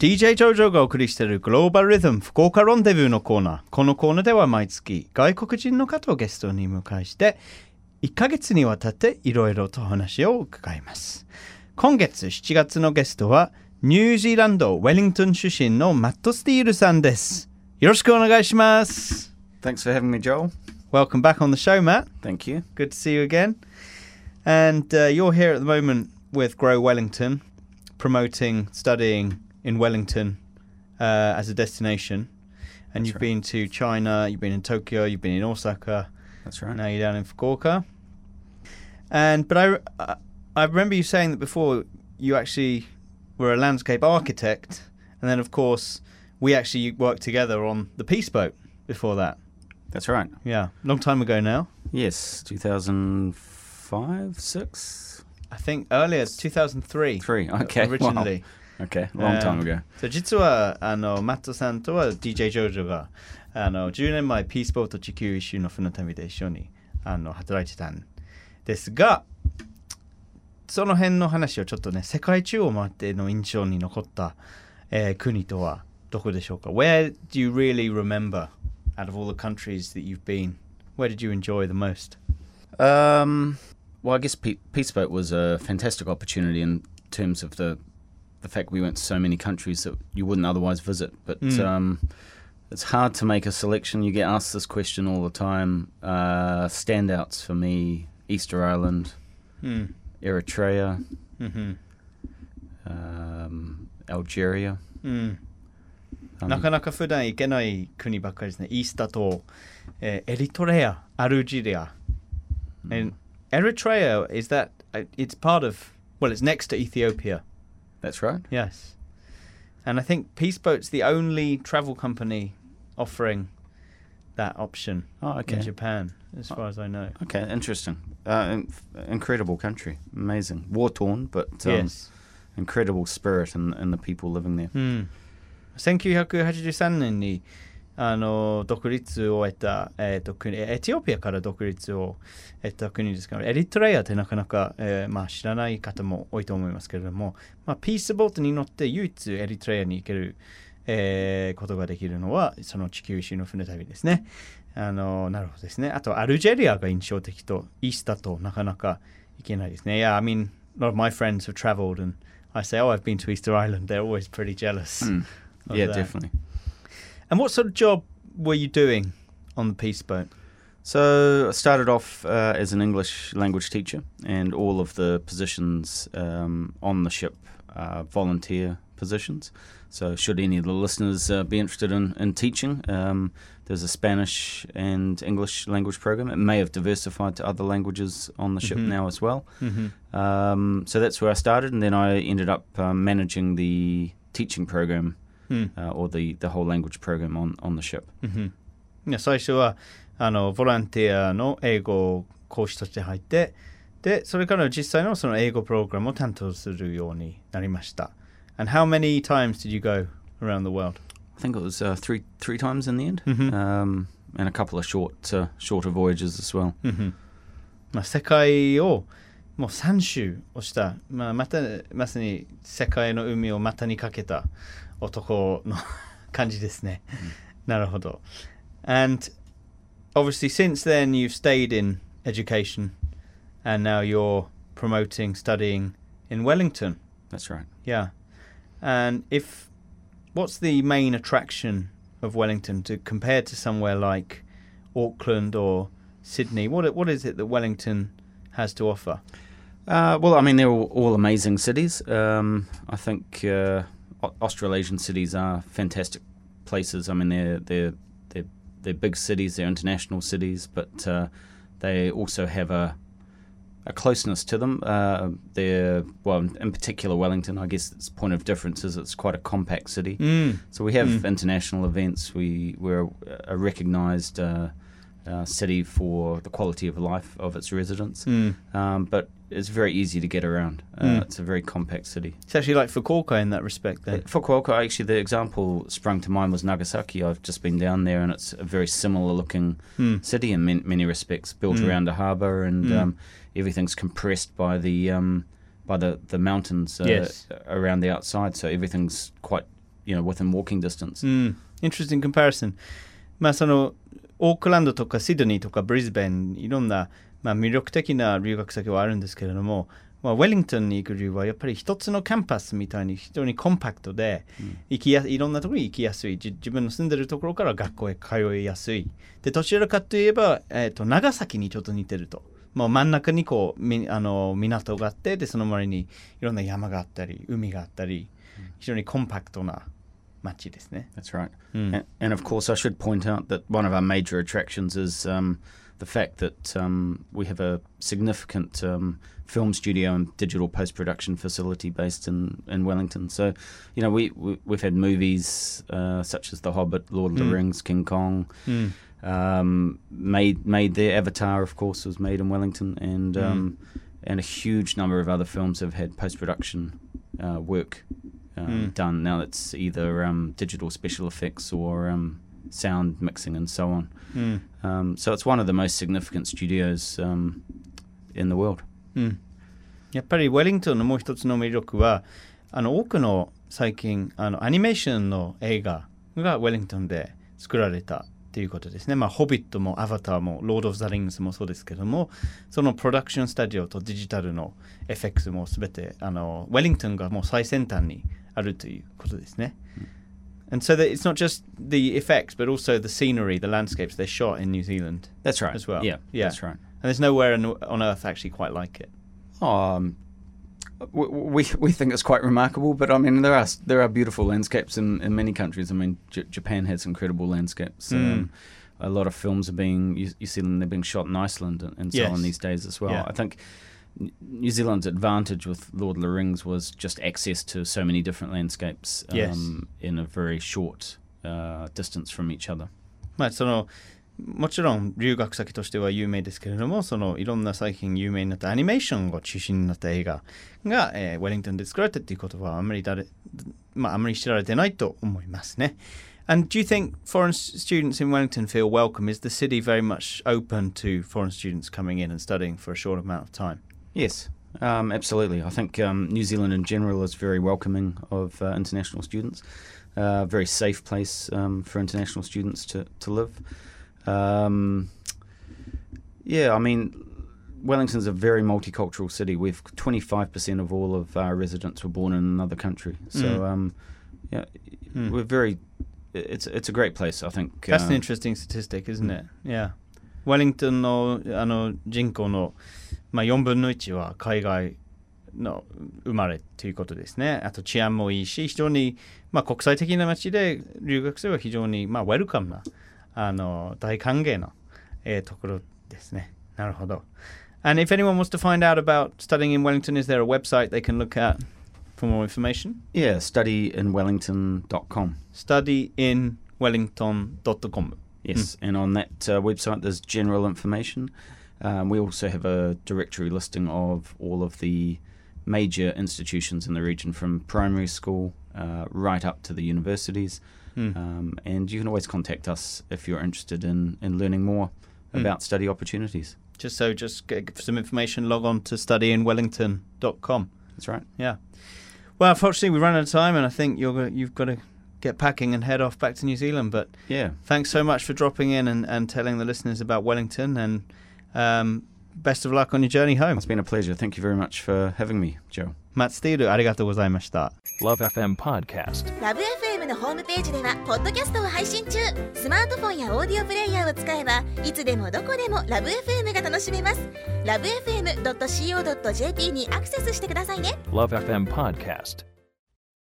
DJ ジョジョがお送りしているグローバルリズム福岡ロンデビューのコーナー。このコーナーでは毎月外国人の方をゲストに迎えして1ヶ月にわたっていろいろとお話を伺います。今月7月のゲストはニュージーランドウェリントン出身のマット・スティールさんです。よろしくお願いします。Thanks for having me, Joel. Welcome back on the show, Matt. Thank you. Good to see you again. And uh, you're here at the moment with Grow Wellington, promoting studying in Wellington uh, as a destination. And That's you've right. been to China, you've been in Tokyo, you've been in Osaka, That's right. now you're down in Fukuoka. And but I, I, remember you saying that before you actually were a landscape architect, and then of course we actually worked together on the Peace Boat before that. That's right. Yeah, long time ago now. Yes, 2005, 6, I think earlier, 2003. 3. Okay. wow. Originally. Okay, long Um, time ago. そう実はあのマットさんとは DJ ジョージョがあの10年前ピースボート地球一周の船旅で一緒にあの働いてたんですがその辺の話をちょっとね世界中を回っての印象に残った、えー国とはどこでしょうか Where do you really remember out of all the countries that you've been Where did you enjoy the most? Um, well, I guess Pe- Peace Boat was a fantastic opportunity in terms of the the fact we went to so many countries that you wouldn't otherwise visit. But Mm. um, it's hard to make a selection. You get asked this question all the time. Uh, standouts for me: Easter Island, うん、 Eritrea, うん、 um, Algeria. うん。 Um, なかなか普段行けない国ばっかりですね。イースタ島、えーエリトレア、アルジェリア。And Eritrea, is that, uh, it's part of, well, it's next to Ethiopia. That's right. Yes. And I think Peaceboat's the only travel company offering that option oh, okay. in Japan, as oh. far as I know. Okay, interesting. Uh, incredible country. Amazing. War torn, but um, yes. incredible spirit and in, in, the people living there. Mm. 1983年にあの独立を得た、えー、と国エチオピアから独立を得た国ですからエリトレアってなかなか、えーまあ、知らない方も多いと思いますけれども、まあ、ピースボートに乗って唯一エリトレアに行ける、えーことができるのはその地球一周の船旅ですね。あのなるほどですね。あとアルジェリアが印象的とイースタとなかなか行けないですね。Yeah, I mean, a lot of my friends have traveled and I say, oh, I've been to Easter Island. They're always pretty jealous. Mm. Yeah, that. definitely. And what sort of job were you doing on the Peace Boat? So I started off uh, as an English language teacher, and all of the positions um, on the ship are volunteer positions. So, should any of the listeners uh, be interested in, in teaching, um, there's a Spanish and English language program. It may have diversified to other languages on the ship Mhm. now as well. Mm-hmm. Um, so that's where I started, and then I ended up um, managing the teaching program Mm. uh, or the, the whole language program on, on the ship. Mm-hmm. いや最初はあのボランティアの英語講師として入ってでそれから実際のその英語プログラムを担当するようになりました。And how many times did you go around the world? I think it was uh, three three times in the end, Mhm. um, and a couple of short uh, shorter voyages as well. うんまあ、世界を もう3周をした、まあ、またまさに世界の海を股にかけた男の感じですね。なるほど。And obviously since then you've stayed in education and now you're promoting studying in Wellington. That's right. Yeah. And if what's the main attraction of Wellington to compared to somewhere like Auckland or Sydney? What what is it that Wellington has to offer? Uh, well, I mean, they're all, all amazing cities. Um, I think uh, Australasian cities are fantastic places. I mean, they're they're they're they're big cities. They're international cities, but uh, they also have a a closeness to them. Uh, they're well, in particular, Wellington. I guess its point of difference is it's quite a compact city. Mm. So we have Mm. international events. We we're a recognised uh, city for the quality of life of its residents. Mm. Um, but it's very easy to get around. Uh, mm. It's a very compact city. It's actually like Fukuoka in that respect. Then Fukuoka, actually, the example sprung to mind was Nagasaki. I've just been down there, and it's a very similar looking mm. city in man- many respects, built hmm. around a harbour, and hmm. um, everything's compressed by the um, by the the mountains uh, yes. around the outside. So everything's quite you know within walking distance. Hmm. Interesting comparison. Masano, オークランドとかシドニーとかブリスベン、いろんな、まあ、魅力的な留学先はあるんですけれども、まあ、ウェリントンに行く理由はやっぱり一つのキャンパスみたいに非常にコンパクトで、行きやいろんなところに行きやすいじ自分の住んでるところから学校へ通いやすい。でどちらかといえば、えー、と長崎にちょっと似てると。もう真ん中にこうみあの港があってでその周りにいろんな山があったり海があったり非常にコンパクトな 街ですね That's right. Mm. And, and of course, I should point out that one of our major attractions is um, the fact that um, we have a significant um, film studio and digital post production facility based in, in Wellington. So, you know, we, we, we've had movies uh, such as The Hobbit, Lord of the Mm. Rings, King Kong. うん、 Um, made made there. Avatar, of course, was made in Wellington, and Mm. um, and a huge number of other films have had post production uh, work um, Mm. done. Now it's either um, digital special effects or um, sound mixing and so on. うん、Um, so it's one of the most significant studios um, in the world. うん、やっぱりウェリントンのもう一つの魅力はあの多くの最近あのアニメーションの映画がウェリントンで作られたっていうことですね。まあ、ホビットもアバターもロード・オブ・ザ・リングスもそうですけども、そのプロダクションスタジオとデジタルのエフェクスもすべてあのウェリントンがもう最先端にあるということですね。And so that it's not just the effects, but also the scenery, the landscapes they shot in New Zealand. That's right. As well. Yeah, Yeah. that's right. And there's nowhere on, on earth actually quite like it. Um, we, we we think it's quite remarkable, but I mean there are there are beautiful landscapes in, in many countries. I mean J- Japan has incredible landscapes. Mm. Um, a lot of films are being you, you see them they're being shot in Iceland and, and so Yes. on these days as well. Yeah. I think N- New Zealand's advantage with Lord of the Rings was just access to so many different landscapes um, Yes. in a very short uh, distance from each other. まあそのもちろん留学先としては有名ですけれどもそのいろんな最近有名になったアニメーションが中心になった映画が、えーウェリントンで作られたっていうことはあんまり誰まああんまり知られてないと思いますね。And do you think foreign s- students in Wellington feel welcome? Is the city very much open to foreign students coming in and studying for a short amount of time? Yes, um, absolutely. I think um, New Zealand in general is very welcoming of uh, international students. Uh, very safe place um, for international students to, to live. Um, yeah, I mean, Wellington's a very multicultural city. We've 25% of all of our residents were born in another country. So, Mm. um, yeah, Mm. we're very. It's it's a great place, I think. That's an uh, interesting statistic, isn't it? Yeah. ウェリントンのあの人口の、 まあ、4分の1は海外の生まれということですね。あと治安もいいし、非常に、まあ、国際的な街で留学生は非常に、まあ、ウェルカムなあの大歓迎の、えーところですね。なるほど。And if anyone wants to find out about studying in Wellington, is there a website they can look at for more information? yeah, studyinwellington.com. studyinwellington.com. Yes, and on that uh, website there's general information. Um, we also have a directory listing of all of the major institutions in the region, from primary school uh, right up to the universities. Mm. Um, and you can always contact us if you're interested in, in learning more Mm. about study opportunities. Just so, just get some information, log on to studyinwellington.com. That's right. Yeah. Well, unfortunately, we ran out of time, and I think you're you've got to get packing and head off back to New Zealand. But Yeah. thanks so much for dropping in and, and telling the listeners about Wellington, and um, best of luck on your journey home. It's been a pleasure. Thank you very much for having me, Joe. マッツ・スティール、ありがとうございました。Love FM Podcast. ラブ f m のホームページではポッドキャストを配信中スマートフォンやオーディオプレイヤーを使えばいつでもどこでもラブ f m が楽しめますラブ FM.co.jp にアクセスしてくださいね Love FM Podcast.